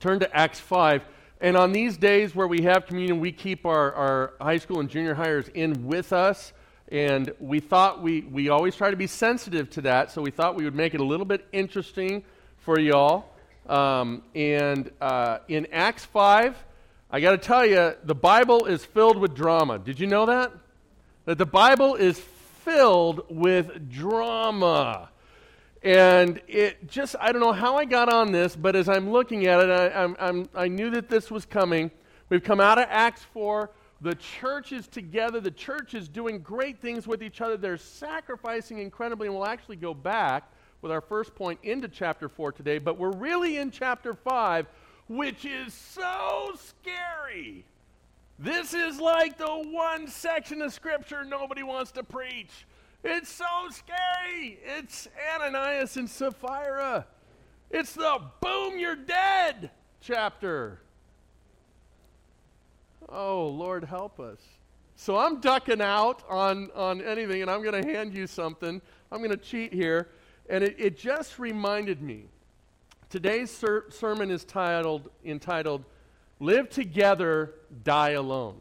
turn to Acts 5. And on these days where we have communion, we keep our, our high school and junior highers in with us. And we thought we, we always try to be sensitive to that, so we thought we would make it a little bit interesting for y'all. Um, and uh, in Acts 5, I got to tell you, the Bible is filled with drama. Did you know that? That the Bible is filled with drama. And it just, I don't know how I got on this, but as I'm looking at it, I, I'm, I'm, I knew that this was coming. We've come out of Acts 4. The church is together. The church is doing great things with each other. They're sacrificing incredibly, and we'll actually go back with our first point into chapter 4 today. But we're really in chapter 5, which is so scary. This is like the one section of Scripture nobody wants to preach. It's so scary. It's Ananias and Sapphira. It's the boom, you're dead chapter. Oh, Lord, help us. So I'm ducking out on, on anything, and I'm going to hand you something. I'm going to cheat here. And it, it just reminded me. Today's ser- sermon is titled, entitled, Live Together, Die Alone.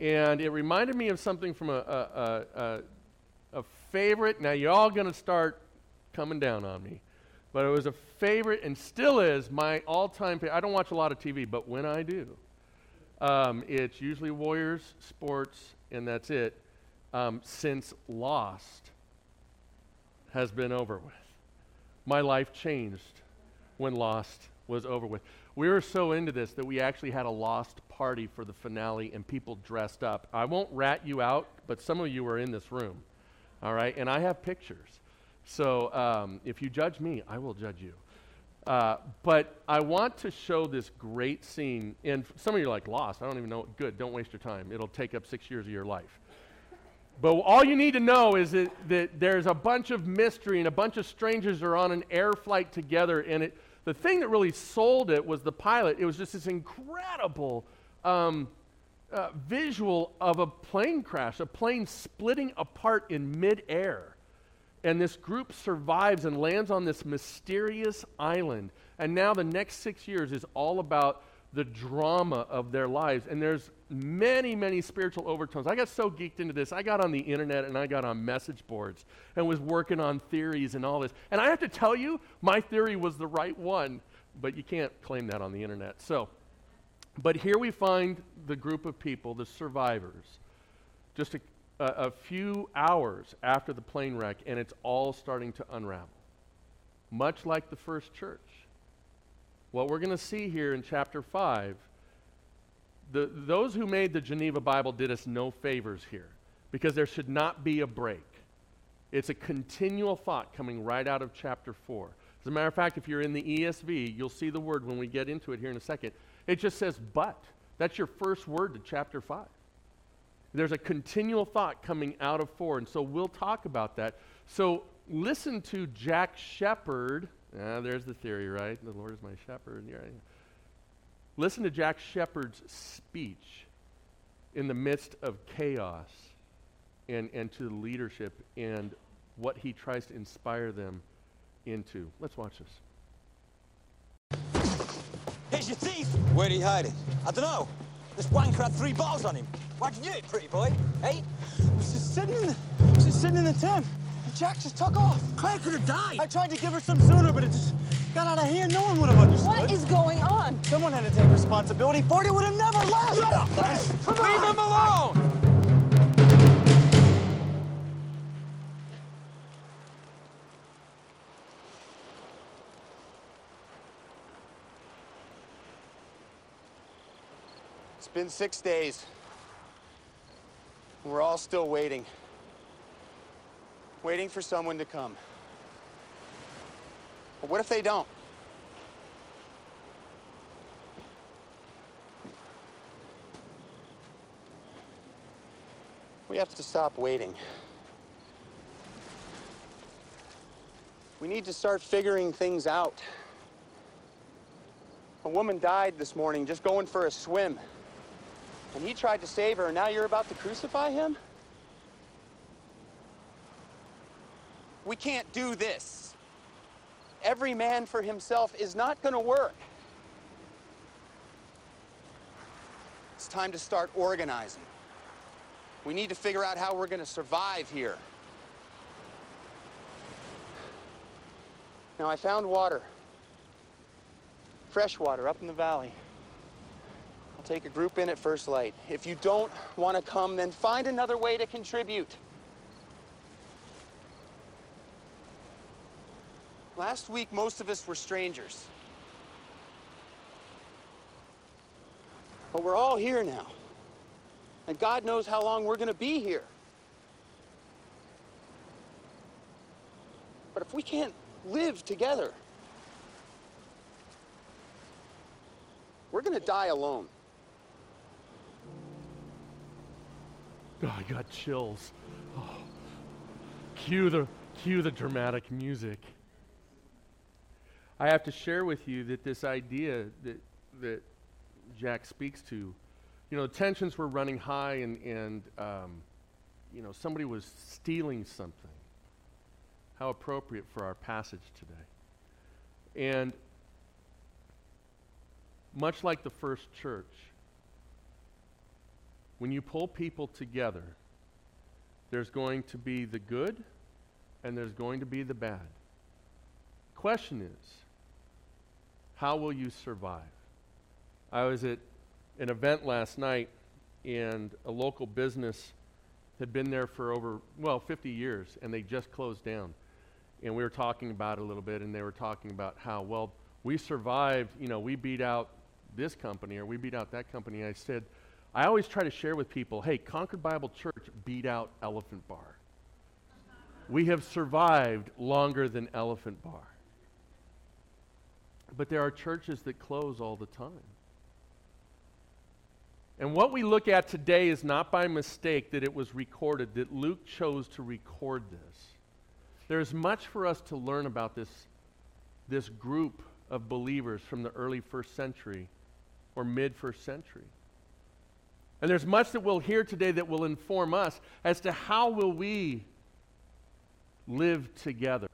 And it reminded me of something from a, a, a, a favorite. Now, you're all going to start coming down on me. But it was a favorite and still is my all time favorite. I don't watch a lot of TV, but when I do, um, it's usually Warriors, sports, and that's it. Um, since Lost has been over with. My life changed when Lost was over with. We were so into this that we actually had a Lost party for the finale and people dressed up. I won't rat you out, but some of you were in this room. All right? And I have pictures. So um, if you judge me, I will judge you. Uh, but I want to show this great scene. And some of you are like, Lost, I don't even know. Good, don't waste your time. It'll take up six years of your life. But all you need to know is that, that there's a bunch of mystery and a bunch of strangers are on an air flight together. And it, the thing that really sold it was the pilot. It was just this incredible um, uh, visual of a plane crash, a plane splitting apart in midair. And this group survives and lands on this mysterious island. And now the next six years is all about the drama of their lives. And there's many, many spiritual overtones. I got so geeked into this. I got on the internet and I got on message boards and was working on theories and all this. And I have to tell you, my theory was the right one, but you can't claim that on the internet. So, but here we find the group of people, the survivors, just a, a, a few hours after the plane wreck, and it's all starting to unravel. Much like the first church. What we're going to see here in chapter 5, the, those who made the Geneva Bible did us no favors here because there should not be a break. It's a continual thought coming right out of chapter 4. As a matter of fact, if you're in the ESV, you'll see the word when we get into it here in a second. It just says, but. That's your first word to chapter 5. There's a continual thought coming out of 4, and so we'll talk about that. So listen to Jack Shephard Ah, there's the theory, right? The Lord is my shepherd. Listen to Jack Shephard's speech in the midst of chaos and, and to the leadership and what he tries to inspire them into. Let's watch this. Here's your thief. Where'd he hide it? I don't know. This wanker had three balls on him. Why'd you do it, pretty boy? Hey? I was just sitting in the, was just sitting in the tent. Jack just took off. Claire could have died. I tried to give her some sooner, but it just got out of hand. No one would have understood. What is going on? Someone had to take responsibility. Forty would have never left. Shut up! Come Leave on. him alone! Been six days. We're all still waiting waiting for someone to come. But what if they don't? We have to stop waiting. We need to start figuring things out. A woman died this morning just going for a swim. And he tried to save her, and now you're about to crucify him? We can't do this. Every man for himself is not going to work. It's time to start organizing. We need to figure out how we're going to survive here. Now, I found water. Fresh water up in the valley. Take a group in at first light. If you don't want to come, then find another way to contribute. Last week, most of us were strangers. But we're all here now. And God knows how long we're going to be here. But if we can't live together, we're going to die alone. Oh, I got chills. Oh. Cue the cue the dramatic music. I have to share with you that this idea that that Jack speaks to, you know, tensions were running high, and and um, you know somebody was stealing something. How appropriate for our passage today. And much like the first church, when you pull people together, there's going to be the good and there's going to be the bad. Question is, how will you survive? I was at an event last night, and a local business had been there for over, well, 50 years, and they just closed down. And we were talking about it a little bit, and they were talking about how, well, we survived, you know, we beat out this company or we beat out that company. I said, I always try to share with people hey, Concord Bible Church beat out Elephant Bar. We have survived longer than Elephant Bar. But there are churches that close all the time. And what we look at today is not by mistake that it was recorded, that Luke chose to record this. There's much for us to learn about this, this group of believers from the early first century or mid first century. And there's much that we'll hear today that will inform us as to how will we live together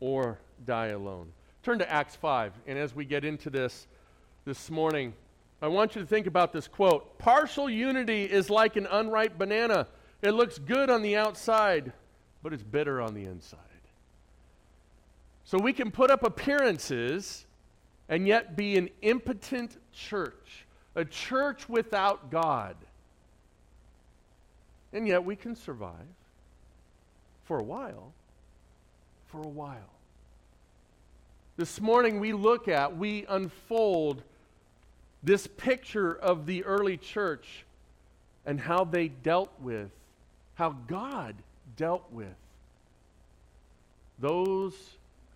or die alone. Turn to Acts 5, and as we get into this this morning, I want you to think about this quote Partial unity is like an unripe banana. It looks good on the outside, but it's bitter on the inside. So we can put up appearances and yet be an impotent church, a church without God. And yet we can survive for a while. For a while. This morning we look at, we unfold this picture of the early church and how they dealt with, how God dealt with those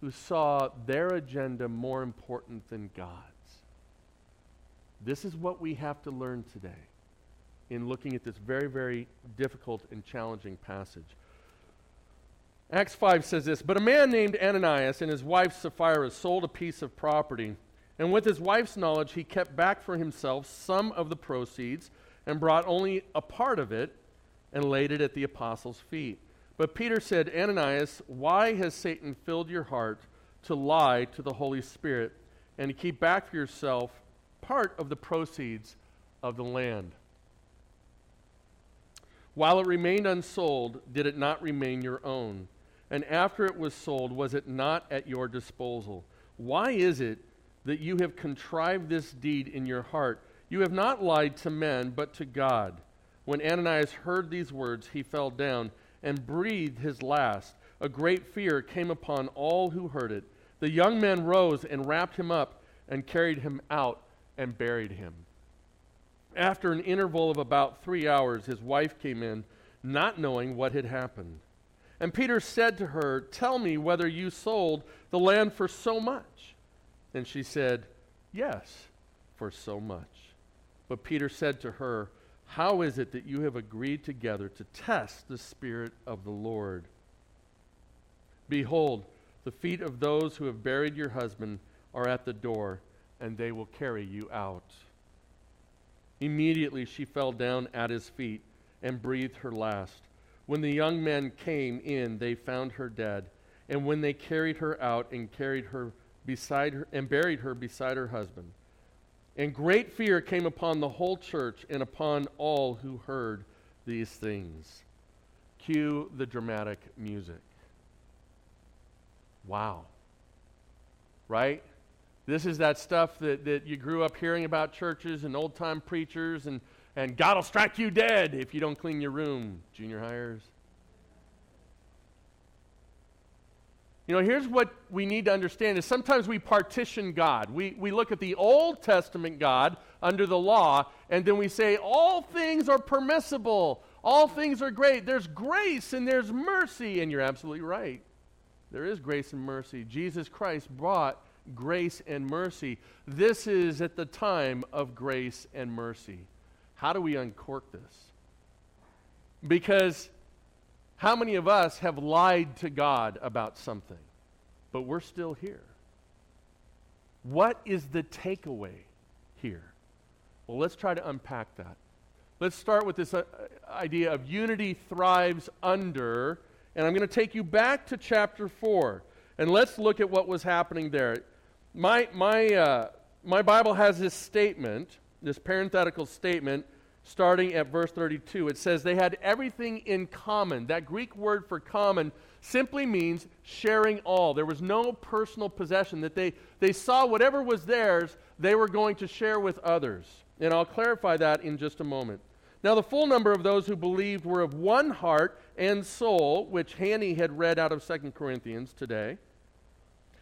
who saw their agenda more important than God's. This is what we have to learn today in looking at this very, very difficult and challenging passage. Acts 5 says this But a man named Ananias and his wife Sapphira sold a piece of property. And with his wife's knowledge, he kept back for himself some of the proceeds and brought only a part of it and laid it at the apostles' feet. But Peter said, Ananias, why has Satan filled your heart to lie to the Holy Spirit and to keep back for yourself part of the proceeds of the land? While it remained unsold, did it not remain your own? And after it was sold, was it not at your disposal? Why is it that you have contrived this deed in your heart? You have not lied to men, but to God. When Ananias heard these words, he fell down and breathed his last. A great fear came upon all who heard it. The young men rose and wrapped him up and carried him out and buried him. After an interval of about three hours, his wife came in, not knowing what had happened. And Peter said to her, Tell me whether you sold the land for so much. And she said, Yes, for so much. But Peter said to her, How is it that you have agreed together to test the Spirit of the Lord? Behold, the feet of those who have buried your husband are at the door, and they will carry you out. Immediately she fell down at his feet and breathed her last. When the young men came in, they found her dead. And when they carried her out and carried her beside her and buried her beside her husband. And great fear came upon the whole church and upon all who heard these things. Cue the dramatic music. Wow. Right? This is that stuff that, that you grew up hearing about churches and old time preachers, and, and God will strike you dead if you don't clean your room, junior highers. You know, here's what we need to understand is sometimes we partition God. We, we look at the Old Testament God under the law, and then we say, all things are permissible. All things are great. There's grace and there's mercy. And you're absolutely right. There is grace and mercy. Jesus Christ brought grace and mercy. This is at the time of grace and mercy. How do we uncork this? Because how many of us have lied to God about something, but we're still here? What is the takeaway here? Well, let's try to unpack that. Let's start with this uh, idea of unity thrives under, and I'm going to take you back to chapter 4, and let's look at what was happening there. My, my, uh, my Bible has this statement, this parenthetical statement starting at verse 32. It says, They had everything in common. That Greek word for common simply means sharing all. There was no personal possession, that they, they saw whatever was theirs, they were going to share with others. And I'll clarify that in just a moment. Now, the full number of those who believed were of one heart and soul, which Hanny had read out of 2 Corinthians today.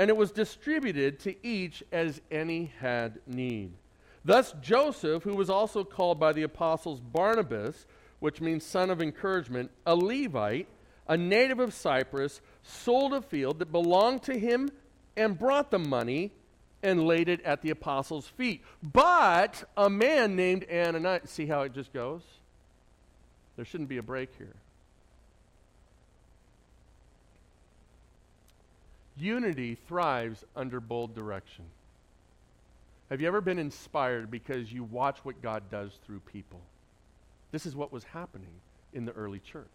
and it was distributed to each as any had need. Thus, Joseph, who was also called by the apostles Barnabas, which means son of encouragement, a Levite, a native of Cyprus, sold a field that belonged to him and brought the money and laid it at the apostles' feet. But a man named Ananias, see how it just goes? There shouldn't be a break here. Unity thrives under bold direction. Have you ever been inspired because you watch what God does through people? This is what was happening in the early church.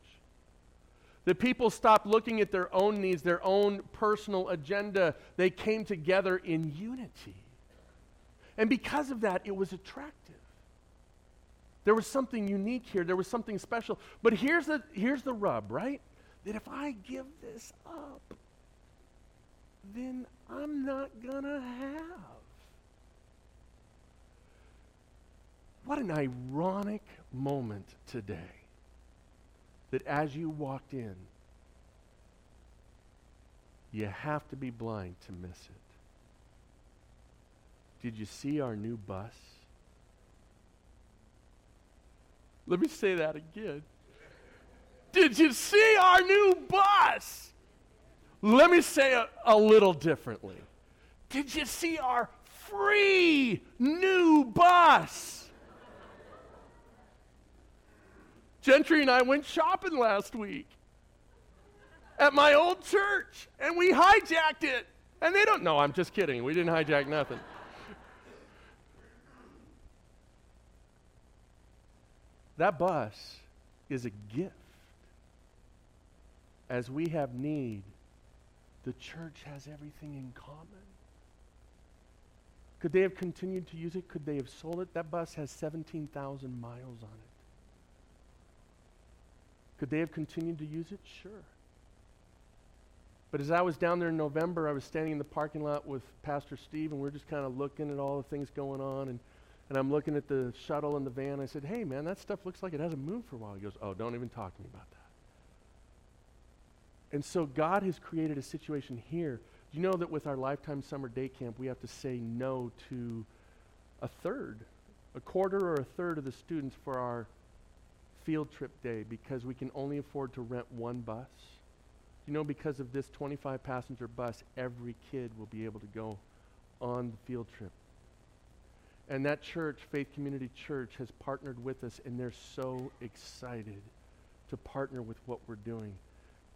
The people stopped looking at their own needs, their own personal agenda. They came together in unity. And because of that, it was attractive. There was something unique here, there was something special. But here's the, here's the rub, right? That if I give this up, then I'm not going to have. What an ironic moment today that as you walked in, you have to be blind to miss it. Did you see our new bus? Let me say that again. Did you see our new bus? Let me say it a little differently. Did you see our free new bus? Gentry and I went shopping last week at my old church, and we hijacked it. And they don't know, I'm just kidding. We didn't hijack nothing. that bus is a gift. As we have need, the church has everything in common. Could they have continued to use it? Could they have sold it? That bus has 17,000 miles on it. Could they have continued to use it? Sure. But as I was down there in November, I was standing in the parking lot with Pastor Steve, and we are just kind of looking at all the things going on. And, and I'm looking at the shuttle and the van. I said, Hey, man, that stuff looks like it hasn't moved for a while. He goes, Oh, don't even talk to me about that. And so God has created a situation here. Do you know that with our lifetime summer day camp, we have to say no to a third, a quarter or a third of the students for our field trip day because we can only afford to rent one bus? You know, because of this 25 passenger bus, every kid will be able to go on the field trip. And that church, Faith Community Church, has partnered with us, and they're so excited to partner with what we're doing.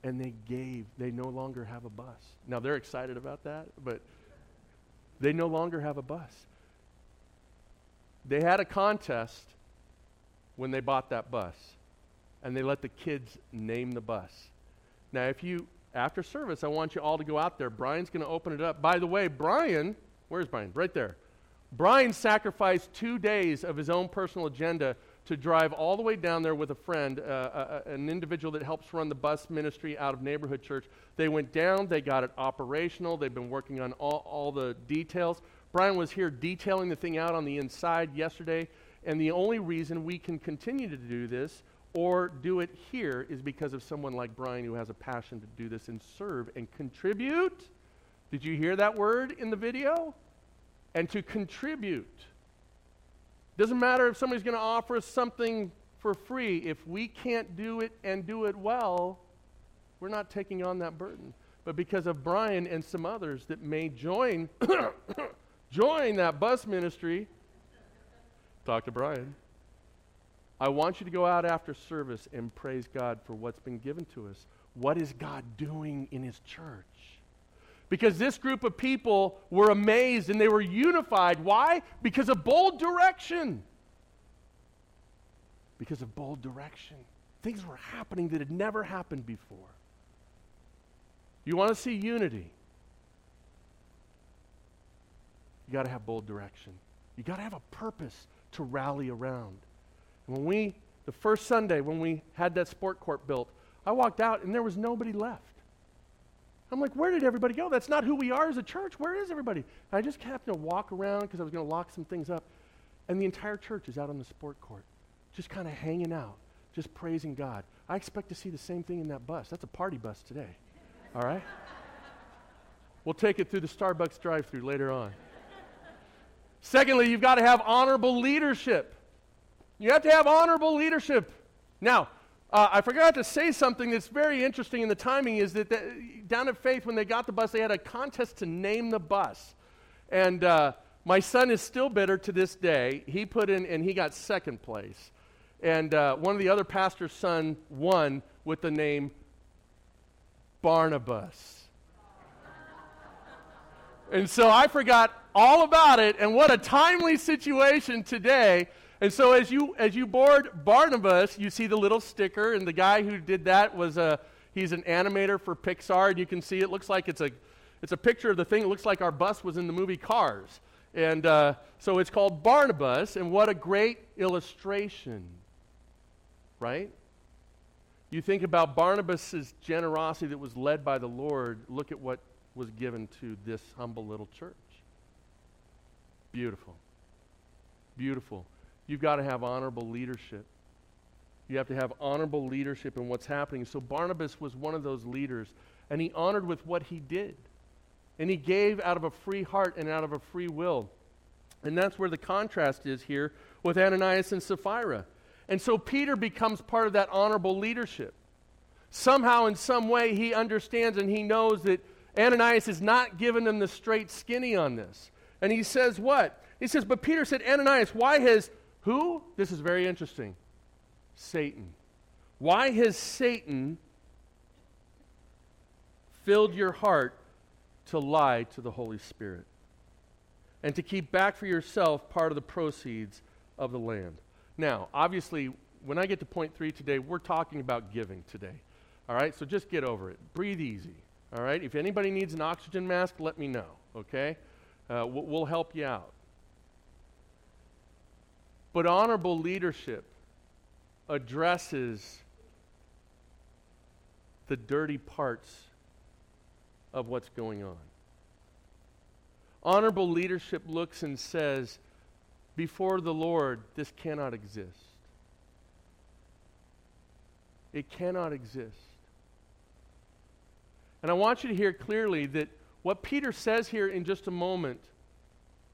And they gave, they no longer have a bus. Now, they're excited about that, but they no longer have a bus. They had a contest when they bought that bus, and they let the kids name the bus. Now, if you, after service, I want you all to go out there. Brian's going to open it up. By the way, Brian, where's Brian? Right there. Brian sacrificed two days of his own personal agenda to drive all the way down there with a friend, uh, uh, uh, an individual that helps run the bus ministry out of Neighborhood Church. They went down, they got it operational, they've been working on all, all the details. Brian was here detailing the thing out on the inside yesterday, and the only reason we can continue to do this or do it here is because of someone like Brian who has a passion to do this and serve and contribute. Did you hear that word in the video? And to contribute. Doesn't matter if somebody's going to offer us something for free. If we can't do it and do it well, we're not taking on that burden. But because of Brian and some others that may join join that bus ministry, talk to Brian. I want you to go out after service and praise God for what's been given to us. What is God doing in his church? Because this group of people were amazed and they were unified. Why? Because of bold direction. Because of bold direction. Things were happening that had never happened before. You want to see unity? You got to have bold direction. You got to have a purpose to rally around. And when we, the first Sunday when we had that sport court built, I walked out and there was nobody left. I'm like, where did everybody go? That's not who we are as a church. Where is everybody? And I just happened to walk around because I was going to lock some things up. And the entire church is out on the sport court, just kind of hanging out, just praising God. I expect to see the same thing in that bus. That's a party bus today. All right? We'll take it through the Starbucks drive through later on. Secondly, you've got to have honorable leadership. You have to have honorable leadership. Now, uh, I forgot to say something that's very interesting in the timing is that down at Faith, when they got the bus, they had a contest to name the bus. And uh, my son is still bitter to this day. He put in, and he got second place. And uh, one of the other pastor's son won with the name Barnabas. and so I forgot all about it, and what a timely situation today and so as you as you board Barnabas, you see the little sticker, and the guy who did that was a he's an animator for Pixar, and you can see it looks like it's a it's a picture of the thing. It looks like our bus was in the movie Cars, and uh, so it's called Barnabas. And what a great illustration, right? You think about Barnabas's generosity that was led by the Lord. Look at what was given to this humble little church. Beautiful. Beautiful you've got to have honorable leadership. You have to have honorable leadership in what's happening. So Barnabas was one of those leaders, and he honored with what he did. And he gave out of a free heart and out of a free will. And that's where the contrast is here with Ananias and Sapphira. And so Peter becomes part of that honorable leadership. Somehow, in some way, he understands and he knows that Ananias is not giving him the straight skinny on this. And he says, What? He says, But Peter said, Ananias, why has who? This is very interesting. Satan. Why has Satan filled your heart to lie to the Holy Spirit and to keep back for yourself part of the proceeds of the land? Now, obviously, when I get to point three today, we're talking about giving today. All right? So just get over it. Breathe easy. All right? If anybody needs an oxygen mask, let me know. Okay? Uh, we'll help you out. But honorable leadership addresses the dirty parts of what's going on. Honorable leadership looks and says, before the Lord, this cannot exist. It cannot exist. And I want you to hear clearly that what Peter says here in just a moment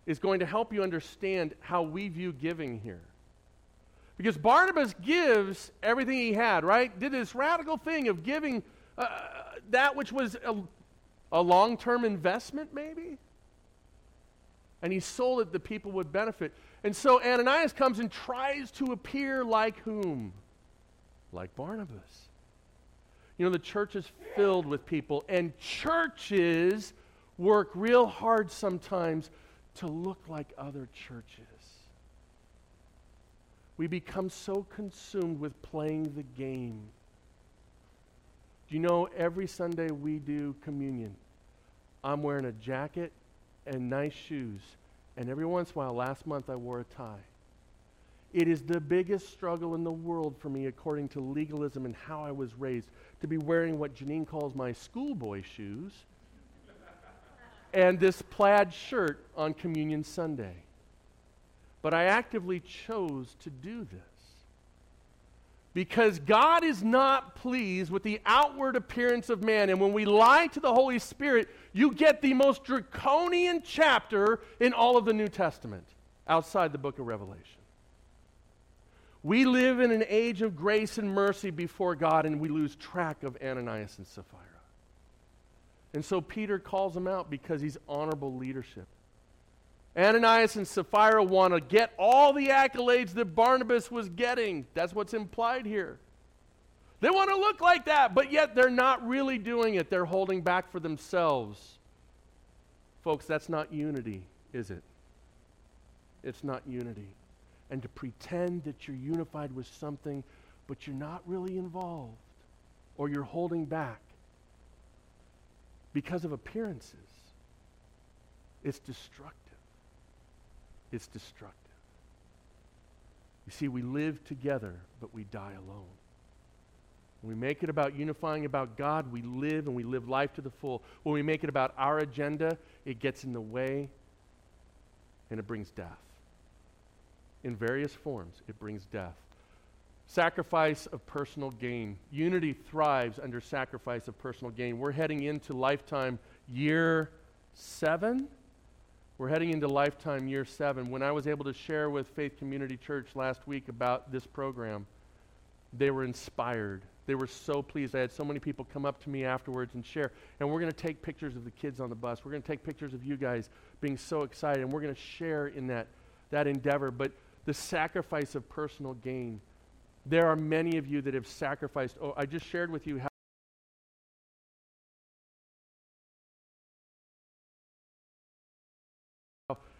is going to help you understand how we view giving here. Because Barnabas gives everything he had, right? Did this radical thing of giving uh, that which was a, a long term investment, maybe? And he sold it that people would benefit. And so Ananias comes and tries to appear like whom? Like Barnabas. You know, the church is filled with people, and churches work real hard sometimes to look like other churches. We become so consumed with playing the game. Do you know every Sunday we do communion? I'm wearing a jacket and nice shoes. And every once in a while, last month, I wore a tie. It is the biggest struggle in the world for me, according to legalism and how I was raised, to be wearing what Janine calls my schoolboy shoes and this plaid shirt on Communion Sunday. But I actively chose to do this. Because God is not pleased with the outward appearance of man. And when we lie to the Holy Spirit, you get the most draconian chapter in all of the New Testament outside the book of Revelation. We live in an age of grace and mercy before God, and we lose track of Ananias and Sapphira. And so Peter calls him out because he's honorable leadership. Ananias and Sapphira want to get all the accolades that Barnabas was getting. That's what's implied here. They want to look like that, but yet they're not really doing it. They're holding back for themselves. Folks, that's not unity, is it? It's not unity. And to pretend that you're unified with something, but you're not really involved, or you're holding back, because of appearances. It's destructive. It's destructive. You see, we live together, but we die alone. When we make it about unifying about God, we live and we live life to the full. When we make it about our agenda, it gets in the way and it brings death. In various forms, it brings death. Sacrifice of personal gain. Unity thrives under sacrifice of personal gain. We're heading into lifetime year seven. We're heading into lifetime year seven. When I was able to share with Faith Community Church last week about this program, they were inspired. They were so pleased. I had so many people come up to me afterwards and share. And we're going to take pictures of the kids on the bus. We're going to take pictures of you guys being so excited. And we're going to share in that, that endeavor. But the sacrifice of personal gain there are many of you that have sacrificed. Oh, I just shared with you how.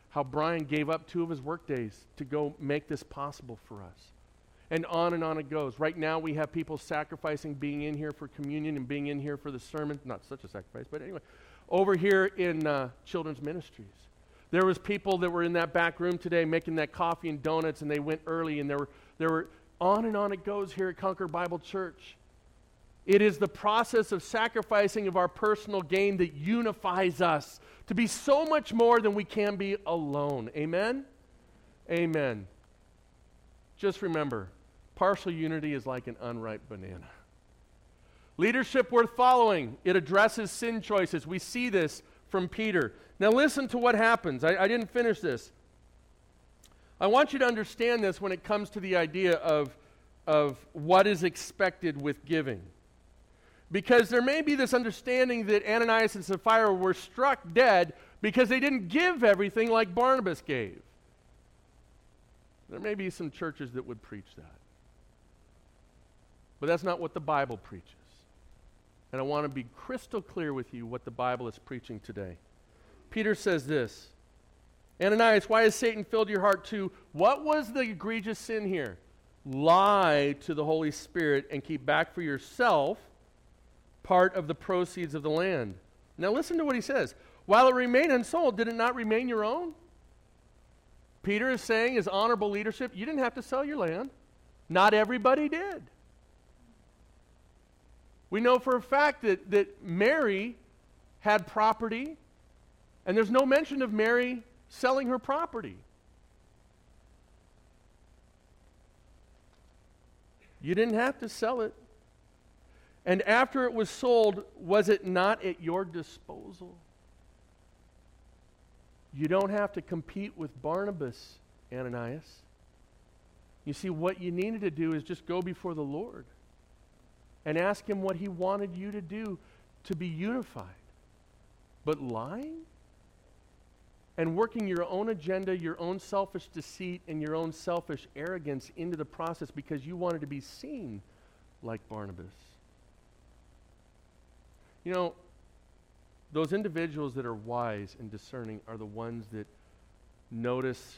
How Brian gave up two of his workdays to go make this possible for us. And on and on it goes. Right now, we have people sacrificing being in here for communion and being in here for the sermon. Not such a sacrifice, but anyway. Over here in uh, children's ministries. There was people that were in that back room today making that coffee and donuts, and they went early, and there were, there were on and on it goes here at Concord Bible Church. It is the process of sacrificing of our personal gain that unifies us to be so much more than we can be alone. Amen? Amen. Just remember partial unity is like an unripe banana. Leadership worth following, it addresses sin choices. We see this from Peter. Now, listen to what happens. I, I didn't finish this. I want you to understand this when it comes to the idea of, of what is expected with giving. Because there may be this understanding that Ananias and Sapphira were struck dead because they didn't give everything like Barnabas gave. There may be some churches that would preach that. But that's not what the Bible preaches. And I want to be crystal clear with you what the Bible is preaching today. Peter says this Ananias, why has Satan filled your heart to what was the egregious sin here? Lie to the Holy Spirit and keep back for yourself part of the proceeds of the land. Now listen to what he says. While it remained unsold, did it not remain your own? Peter is saying, his honorable leadership, you didn't have to sell your land. Not everybody did. We know for a fact that, that Mary had property, and there's no mention of Mary selling her property. You didn't have to sell it. And after it was sold, was it not at your disposal? You don't have to compete with Barnabas, Ananias. You see, what you needed to do is just go before the Lord and ask Him what He wanted you to do to be unified. But lying? And working your own agenda, your own selfish deceit, and your own selfish arrogance into the process because you wanted to be seen like Barnabas. You know, those individuals that are wise and discerning are the ones that notice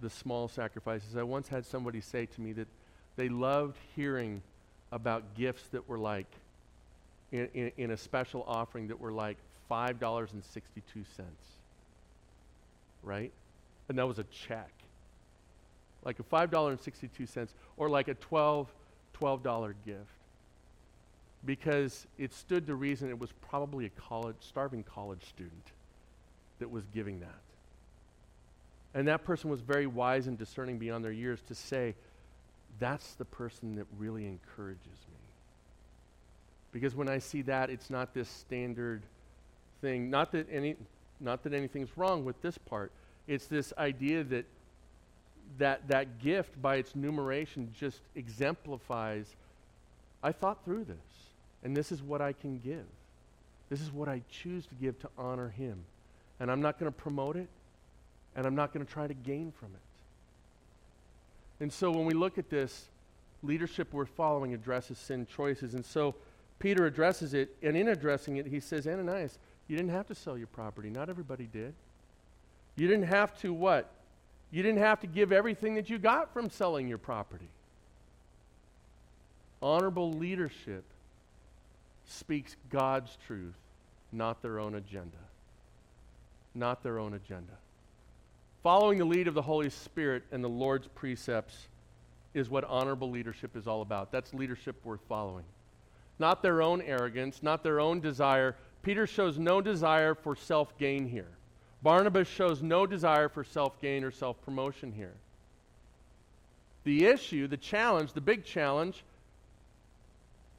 the small sacrifices. I once had somebody say to me that they loved hearing about gifts that were like, in, in, in a special offering that were like $5.62 right? And that was a check. Like a $5.62 or like a 12 $12 gift. Because it stood to reason it was probably a college starving college student that was giving that. And that person was very wise and discerning beyond their years to say, that's the person that really encourages me. Because when I see that, it's not this standard thing. Not that any not that anything's wrong with this part. It's this idea that that, that gift, by its numeration, just exemplifies I thought through this, and this is what I can give. This is what I choose to give to honor Him. And I'm not going to promote it, and I'm not going to try to gain from it. And so when we look at this, leadership we're following addresses sin choices. And so Peter addresses it, and in addressing it, he says, Ananias, you didn't have to sell your property. Not everybody did. You didn't have to what? You didn't have to give everything that you got from selling your property. Honorable leadership speaks God's truth, not their own agenda. Not their own agenda. Following the lead of the Holy Spirit and the Lord's precepts is what honorable leadership is all about. That's leadership worth following. Not their own arrogance, not their own desire. Peter shows no desire for self gain here. Barnabas shows no desire for self gain or self promotion here. The issue, the challenge, the big challenge,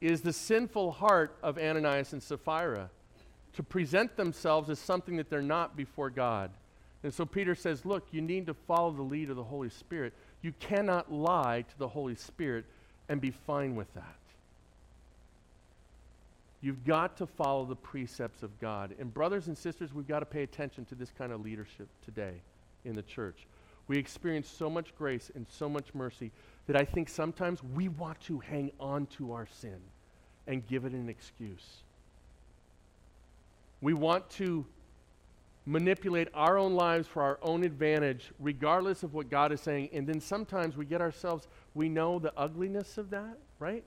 is the sinful heart of Ananias and Sapphira to present themselves as something that they're not before God. And so Peter says, Look, you need to follow the lead of the Holy Spirit. You cannot lie to the Holy Spirit and be fine with that. You've got to follow the precepts of God. And, brothers and sisters, we've got to pay attention to this kind of leadership today in the church. We experience so much grace and so much mercy that I think sometimes we want to hang on to our sin and give it an excuse. We want to manipulate our own lives for our own advantage, regardless of what God is saying. And then sometimes we get ourselves, we know the ugliness of that, right?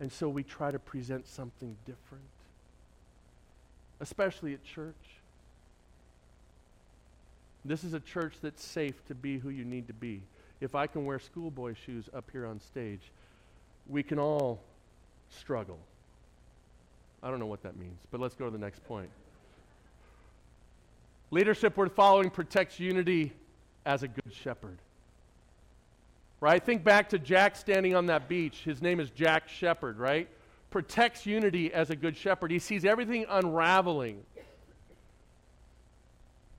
And so we try to present something different, especially at church. This is a church that's safe to be who you need to be. If I can wear schoolboy shoes up here on stage, we can all struggle. I don't know what that means, but let's go to the next point. Leadership worth following protects unity as a good shepherd. Right? Think back to Jack standing on that beach. His name is Jack Shephard, right? Protects unity as a good shepherd. He sees everything unraveling.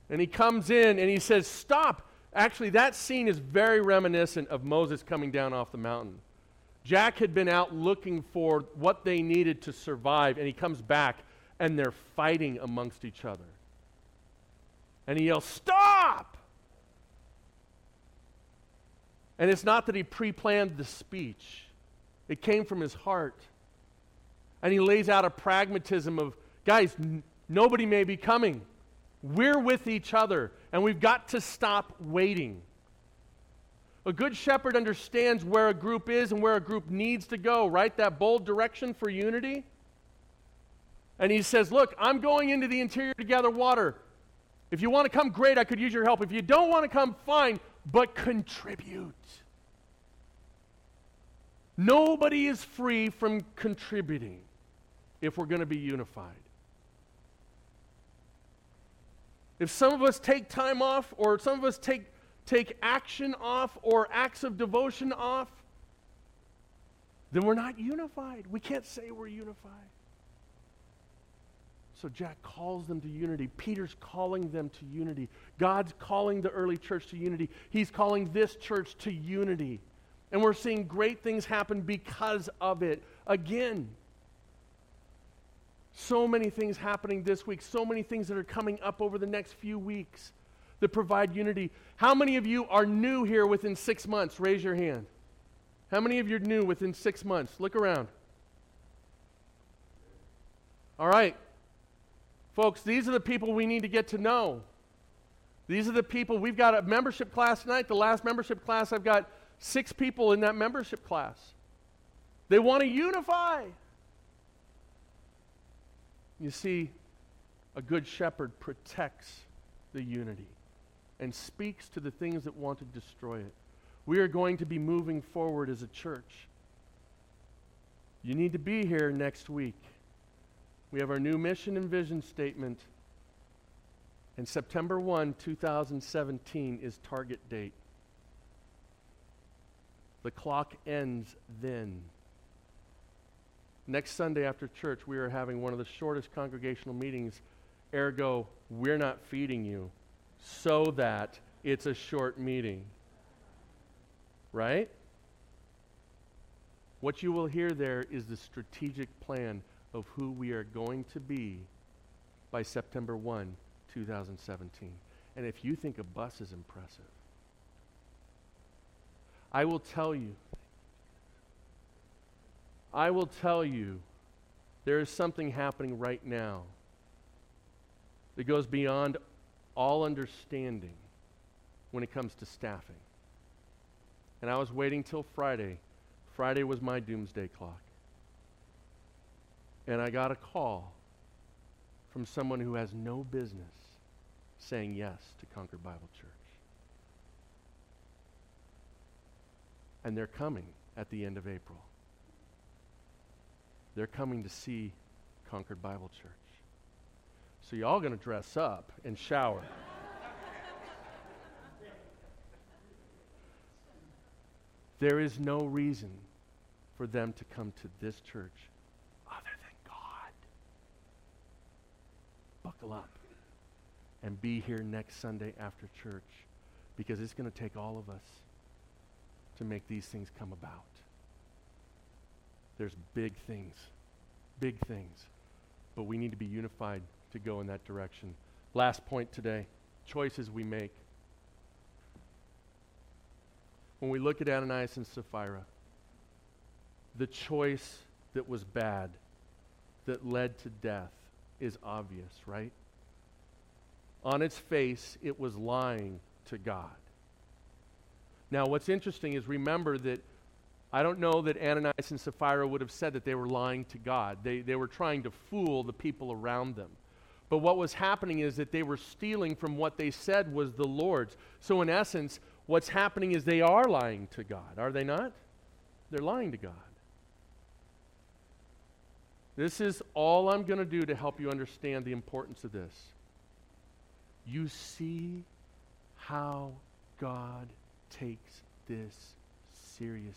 And he comes in and he says, Stop. Actually, that scene is very reminiscent of Moses coming down off the mountain. Jack had been out looking for what they needed to survive, and he comes back and they're fighting amongst each other. And he yells, Stop! And it's not that he pre planned the speech, it came from his heart. And he lays out a pragmatism of, guys, n- nobody may be coming. We're with each other, and we've got to stop waiting. A good shepherd understands where a group is and where a group needs to go, right? That bold direction for unity. And he says, Look, I'm going into the interior to gather water. If you want to come, great, I could use your help. If you don't want to come, fine, but contribute. Nobody is free from contributing if we're going to be unified. If some of us take time off, or some of us take, take action off, or acts of devotion off, then we're not unified. We can't say we're unified. So Jack calls them to unity. Peter's calling them to unity. God's calling the early church to unity. He's calling this church to unity. And we're seeing great things happen because of it again. So many things happening this week, so many things that are coming up over the next few weeks that provide unity. How many of you are new here within six months? Raise your hand. How many of you are new within six months? Look around. All right. Folks, these are the people we need to get to know. These are the people, we've got a membership class tonight. The last membership class, I've got six people in that membership class. They want to unify. You see, a good shepherd protects the unity and speaks to the things that want to destroy it. We are going to be moving forward as a church. You need to be here next week. We have our new mission and vision statement. And September 1, 2017 is target date. The clock ends then. Next Sunday after church, we are having one of the shortest congregational meetings. Ergo, we're not feeding you so that it's a short meeting. Right? What you will hear there is the strategic plan of who we are going to be by September 1, 2017. And if you think a bus is impressive, I will tell you, I will tell you, there is something happening right now that goes beyond all understanding when it comes to staffing. And I was waiting till Friday. Friday was my doomsday clock. And I got a call from someone who has no business saying yes to Concord Bible Church. And they're coming at the end of April. They're coming to see Concord Bible Church. So y'all going to dress up and shower. there is no reason for them to come to this church other than God. Buckle up and be here next Sunday after church because it's going to take all of us to make these things come about. There's big things, big things, but we need to be unified to go in that direction. Last point today choices we make. When we look at Ananias and Sapphira, the choice that was bad, that led to death, is obvious, right? On its face, it was lying to God. Now, what's interesting is remember that I don't know that Ananias and Sapphira would have said that they were lying to God. They, they were trying to fool the people around them. But what was happening is that they were stealing from what they said was the Lord's. So, in essence, what's happening is they are lying to God, are they not? They're lying to God. This is all I'm going to do to help you understand the importance of this. You see how God takes this seriously.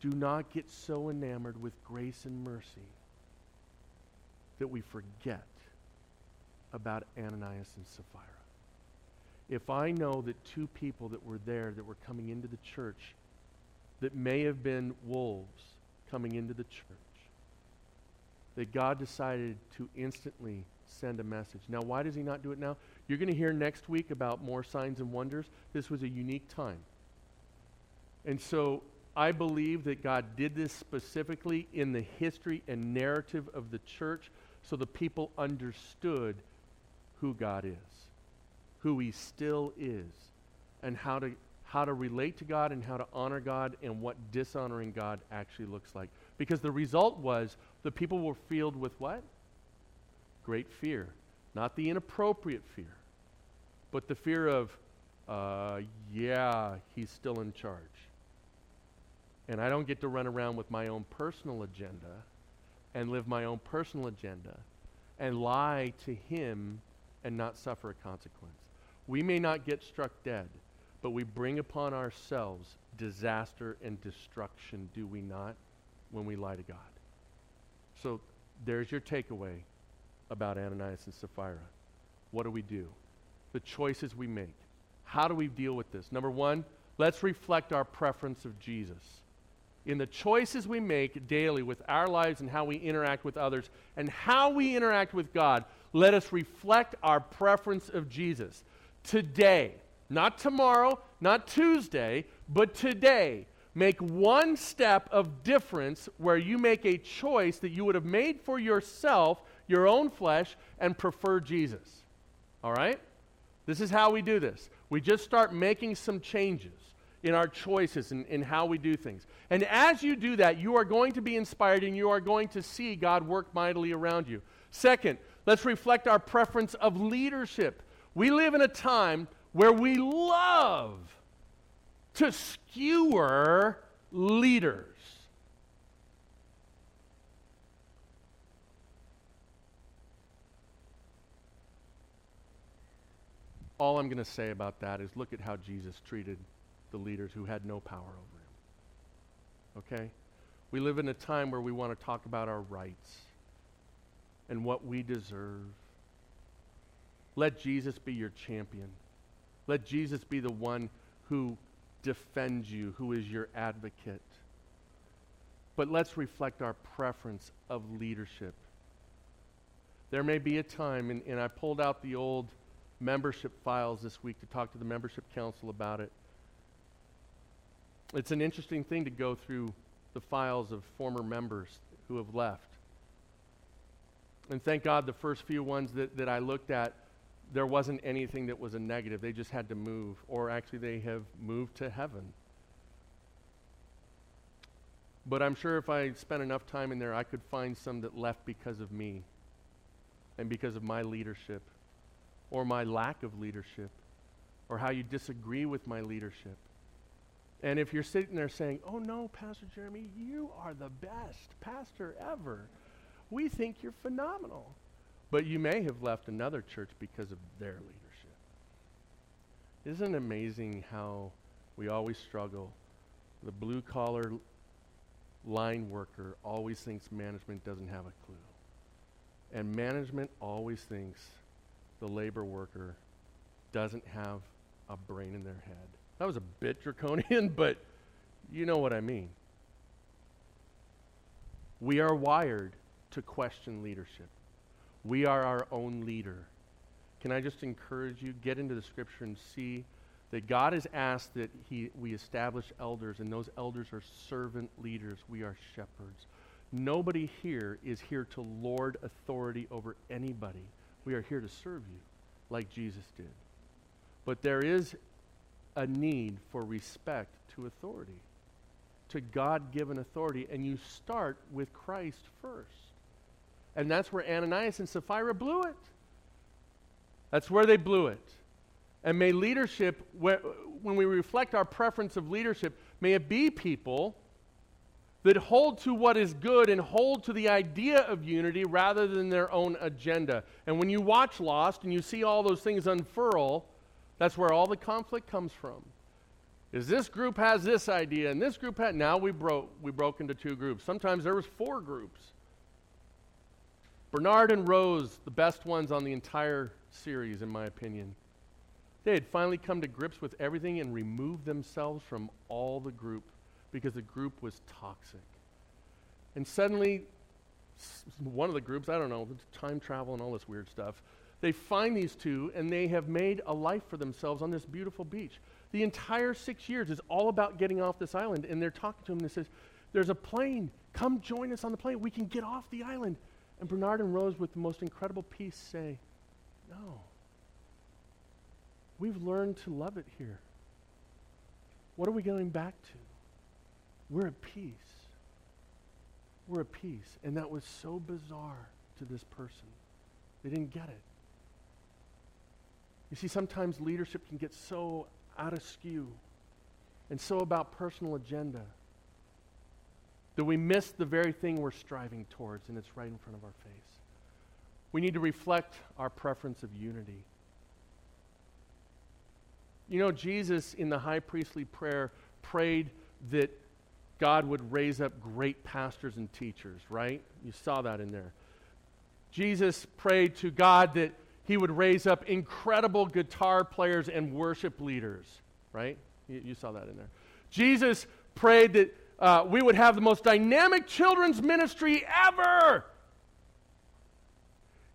Do not get so enamored with grace and mercy that we forget about Ananias and Sapphira. If I know that two people that were there that were coming into the church that may have been wolves coming into the church, that God decided to instantly send a message. Now, why does he not do it now? You're going to hear next week about more signs and wonders. This was a unique time. And so I believe that God did this specifically in the history and narrative of the church so the people understood who God is, who he still is, and how to, how to relate to God and how to honor God and what dishonoring God actually looks like. Because the result was the people were filled with what? Great fear. Not the inappropriate fear, but the fear of, uh, yeah, he's still in charge. And I don't get to run around with my own personal agenda and live my own personal agenda and lie to him and not suffer a consequence. We may not get struck dead, but we bring upon ourselves disaster and destruction, do we not, when we lie to God? So there's your takeaway about Ananias and Sapphira. What do we do? The choices we make. How do we deal with this? Number one, let's reflect our preference of Jesus in the choices we make daily with our lives and how we interact with others and how we interact with God, let us reflect our preference of Jesus. Today, not tomorrow, not Tuesday, but today, make one step of difference where you make a choice that you would have made for yourself, your own flesh, and prefer Jesus. All right? This is how we do this. We just start making some changes in our choices and in how we do things. And as you do that, you are going to be inspired and you are going to see God work mightily around you. Second, let's reflect our preference of leadership. We live in a time where we love to skewer leaders. All I'm going to say about that is look at how Jesus treated the leaders who had no power over him. Okay? We live in a time where we want to talk about our rights and what we deserve. Let Jesus be your champion. Let Jesus be the one who defends you, who is your advocate. But let's reflect our preference of leadership. There may be a time, and, and I pulled out the old membership files this week to talk to the membership council about it. It's an interesting thing to go through the files of former members who have left. And thank God the first few ones that, that I looked at, there wasn't anything that was a negative. They just had to move, or actually, they have moved to heaven. But I'm sure if I spent enough time in there, I could find some that left because of me and because of my leadership or my lack of leadership or how you disagree with my leadership. And if you're sitting there saying, oh no, Pastor Jeremy, you are the best pastor ever, we think you're phenomenal. But you may have left another church because of their leadership. Isn't it amazing how we always struggle? The blue collar line worker always thinks management doesn't have a clue. And management always thinks the labor worker doesn't have a brain in their head. That was a bit draconian, but you know what I mean. We are wired to question leadership. We are our own leader. Can I just encourage you, get into the scripture and see that God has asked that he, we establish elders, and those elders are servant leaders. We are shepherds. Nobody here is here to lord authority over anybody. We are here to serve you like Jesus did. But there is a need for respect to authority, to God given authority, and you start with Christ first. And that's where Ananias and Sapphira blew it. That's where they blew it. And may leadership, when we reflect our preference of leadership, may it be people that hold to what is good and hold to the idea of unity rather than their own agenda. And when you watch Lost and you see all those things unfurl, that's where all the conflict comes from. Is this group has this idea and this group had now we broke we broke into two groups. Sometimes there was four groups. Bernard and Rose, the best ones on the entire series in my opinion. They had finally come to grips with everything and removed themselves from all the group because the group was toxic. And suddenly, one of the groups, I don't know, time travel and all this weird stuff, they find these two and they have made a life for themselves on this beautiful beach. The entire six years is all about getting off this island, and they're talking to him and they says, There's a plane. Come join us on the plane. We can get off the island. And Bernard and Rose, with the most incredible peace, say, No. We've learned to love it here. What are we going back to? We're at peace. We're at peace. And that was so bizarre to this person. They didn't get it. You see, sometimes leadership can get so out of skew and so about personal agenda that we miss the very thing we're striving towards, and it's right in front of our face. We need to reflect our preference of unity. You know, Jesus in the high priestly prayer prayed that God would raise up great pastors and teachers, right? You saw that in there. Jesus prayed to God that he would raise up incredible guitar players and worship leaders, right? You, you, saw that in there. Jesus prayed that uh, we would have the most dynamic children's ministry ever.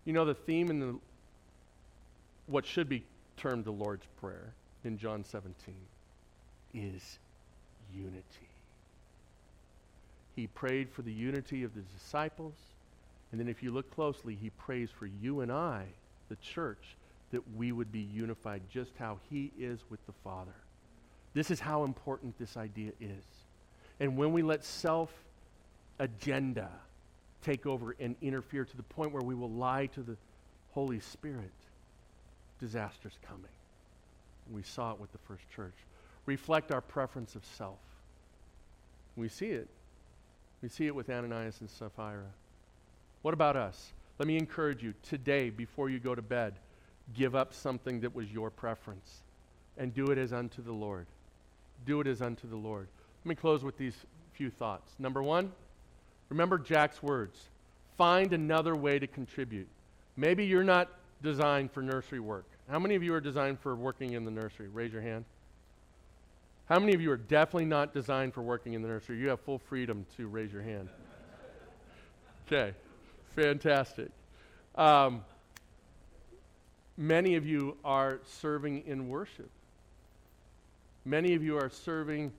You know, the theme in the, what should be termed the Lord's Prayer in John 17 is unity. He prayed for the unity of the disciples. And then, if you look closely, he prays for you and I, the church, that we would be unified just how he is with the Father. This is how important this idea is. And when we let self agenda take over and interfere to the point where we will lie to the Holy Spirit, disaster's coming. We saw it with the first church. Reflect our preference of self. We see it. We see it with Ananias and Sapphira. What about us? Let me encourage you today, before you go to bed, give up something that was your preference and do it as unto the Lord. Do it as unto the Lord. Let me close with these few thoughts. Number one, remember Jack's words find another way to contribute. Maybe you're not designed for nursery work. How many of you are designed for working in the nursery? Raise your hand. How many of you are definitely not designed for working in the nursery? You have full freedom to raise your hand. Okay, fantastic. Um, many of you are serving in worship. Many of you are serving.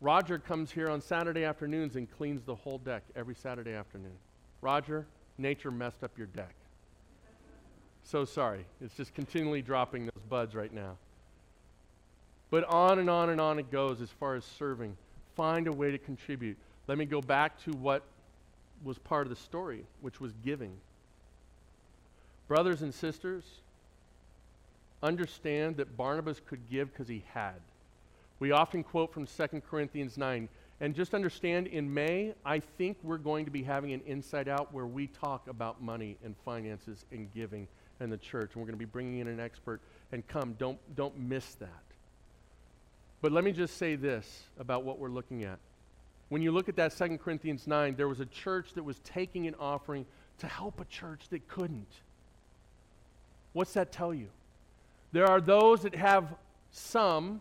Roger comes here on Saturday afternoons and cleans the whole deck every Saturday afternoon. Roger, nature messed up your deck. So sorry. It's just continually dropping those buds right now. But on and on and on it goes as far as serving. Find a way to contribute. Let me go back to what was part of the story, which was giving. Brothers and sisters, understand that Barnabas could give because he had. We often quote from 2 Corinthians 9. And just understand, in May, I think we're going to be having an inside out where we talk about money and finances and giving and the church. And we're going to be bringing in an expert. And come, don't, don't miss that. But let me just say this about what we're looking at. When you look at that 2 Corinthians 9, there was a church that was taking an offering to help a church that couldn't. What's that tell you? There are those that have some,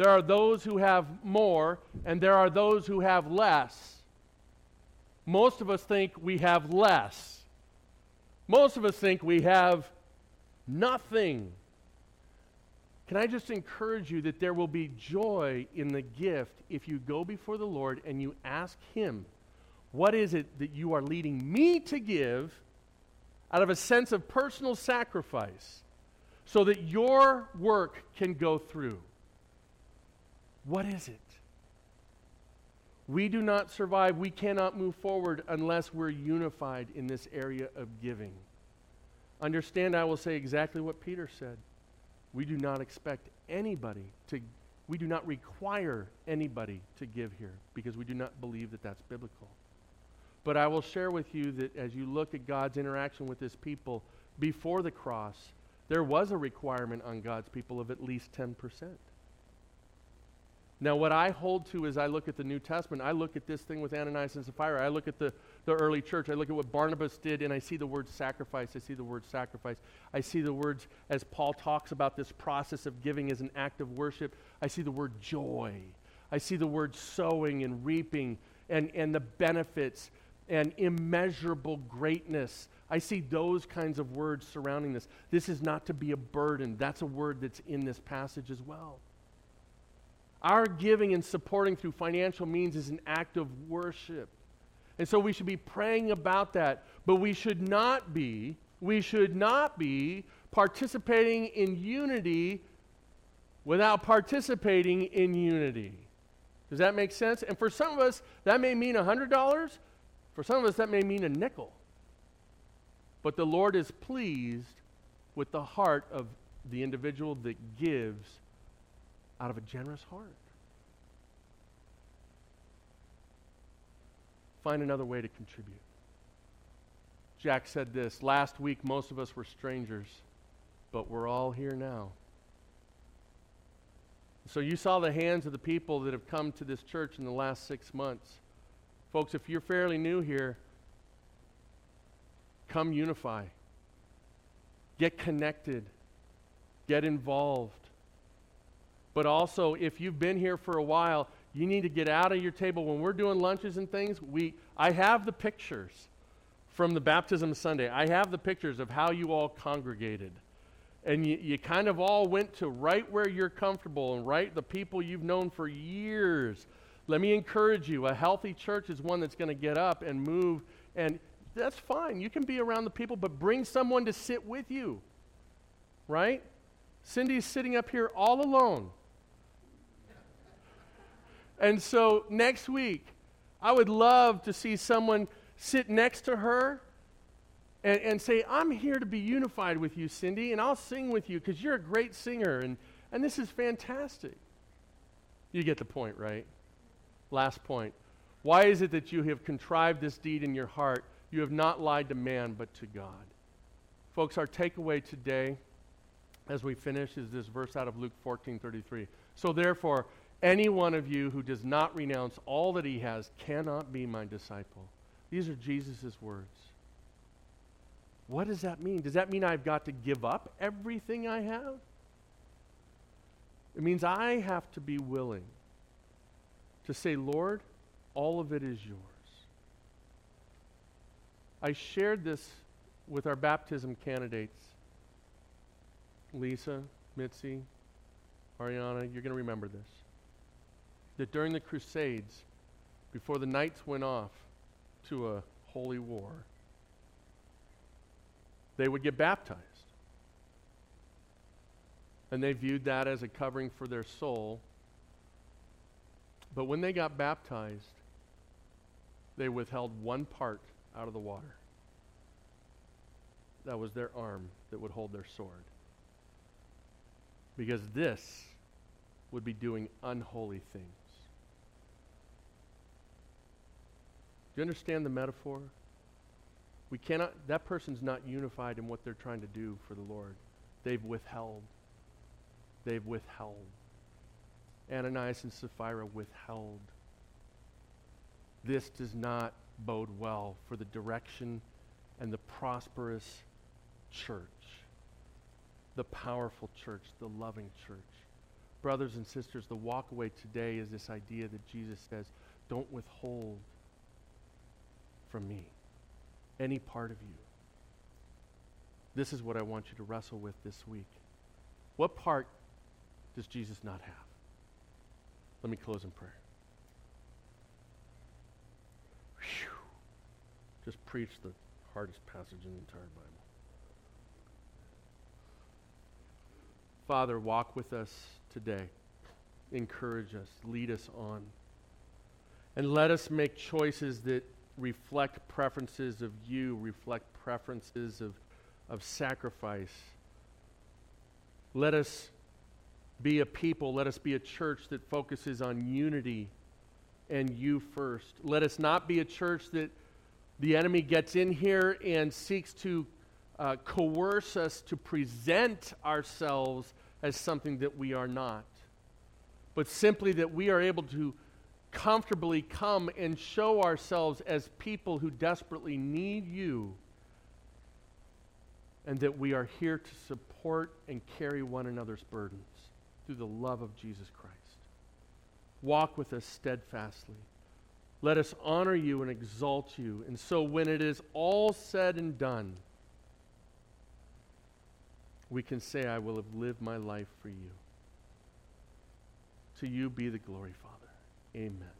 there are those who have more, and there are those who have less. Most of us think we have less. Most of us think we have nothing. Can I just encourage you that there will be joy in the gift if you go before the Lord and you ask Him, What is it that you are leading me to give out of a sense of personal sacrifice so that your work can go through? What is it? We do not survive, we cannot move forward unless we're unified in this area of giving. Understand, I will say exactly what Peter said. We do not expect anybody to, we do not require anybody to give here because we do not believe that that's biblical. But I will share with you that as you look at God's interaction with his people before the cross, there was a requirement on God's people of at least 10%. Now, what I hold to as I look at the New Testament, I look at this thing with Ananias and Sapphira. I look at the, the early church. I look at what Barnabas did, and I see the word sacrifice. I see the word sacrifice. I see the words as Paul talks about this process of giving as an act of worship. I see the word joy. I see the word sowing and reaping and, and the benefits and immeasurable greatness. I see those kinds of words surrounding this. This is not to be a burden. That's a word that's in this passage as well. Our giving and supporting through financial means is an act of worship. And so we should be praying about that. But we should not be, we should not be participating in unity without participating in unity. Does that make sense? And for some of us, that may mean $100. For some of us, that may mean a nickel. But the Lord is pleased with the heart of the individual that gives out of a generous heart. Find another way to contribute. Jack said this last week, most of us were strangers, but we're all here now. So you saw the hands of the people that have come to this church in the last six months. Folks, if you're fairly new here, come unify. Get connected. Get involved. But also, if you've been here for a while, you need to get out of your table. When we're doing lunches and things, we, I have the pictures from the baptism Sunday. I have the pictures of how you all congregated. And you, you kind of all went to right where you're comfortable and right the people you've known for years. Let me encourage you a healthy church is one that's going to get up and move. And that's fine. You can be around the people, but bring someone to sit with you. Right? Cindy's sitting up here all alone. And so next week, I would love to see someone sit next to her and, and say, I'm here to be unified with you, Cindy, and I'll sing with you because you're a great singer, and, and this is fantastic. You get the point, right? Last point. Why is it that you have contrived this deed in your heart? You have not lied to man, but to God. Folks, our takeaway today as we finish is this verse out of Luke 14 33. So therefore, any one of you who does not renounce all that he has cannot be my disciple. These are Jesus' words. What does that mean? Does that mean I've got to give up everything I have? It means I have to be willing to say, Lord, all of it is yours. I shared this with our baptism candidates Lisa, Mitzi, Ariana, you're going to remember this that during the Crusades, before the knights went off to a holy war, they would get baptized. And they viewed that as a covering for their soul. But when they got baptized, they withheld one part out of the water. That was their arm that would hold their sword. Because this would be doing unholy things. Do you understand the metaphor? We cannot, that person's not unified in what they're trying to do for the Lord. They've withheld. They've withheld. Ananias and Sapphira withheld. This does not bode well for the direction and the prosperous church, the powerful church, the loving church. Brothers and sisters, the walkaway today is this idea that Jesus says, don't withhold from me, any part of you. This is what I want you to wrestle with this week. What part does Jesus not have? Let me close in prayer. Whew. Just preach the hardest passage in the entire Bible. Father, walk with us today. Encourage us, lead us on. And let us make choices that reflect preferences of you, reflect preferences of, of sacrifice. Let us be a people, let us be a church that focuses on unity and you first. Let us not be a church that the enemy gets in here and seeks to uh, coerce us to present ourselves as something that we are not, but simply that we are able to comfortably come and show ourselves as people who desperately need you, and that we are here to support and carry one another's burdens through the love of Jesus Christ. Walk with us steadfastly. Let us honor you and exalt you. And so, when it is all said and done, we can say, I will have lived my life for you. To you be the glory, Father. Amen.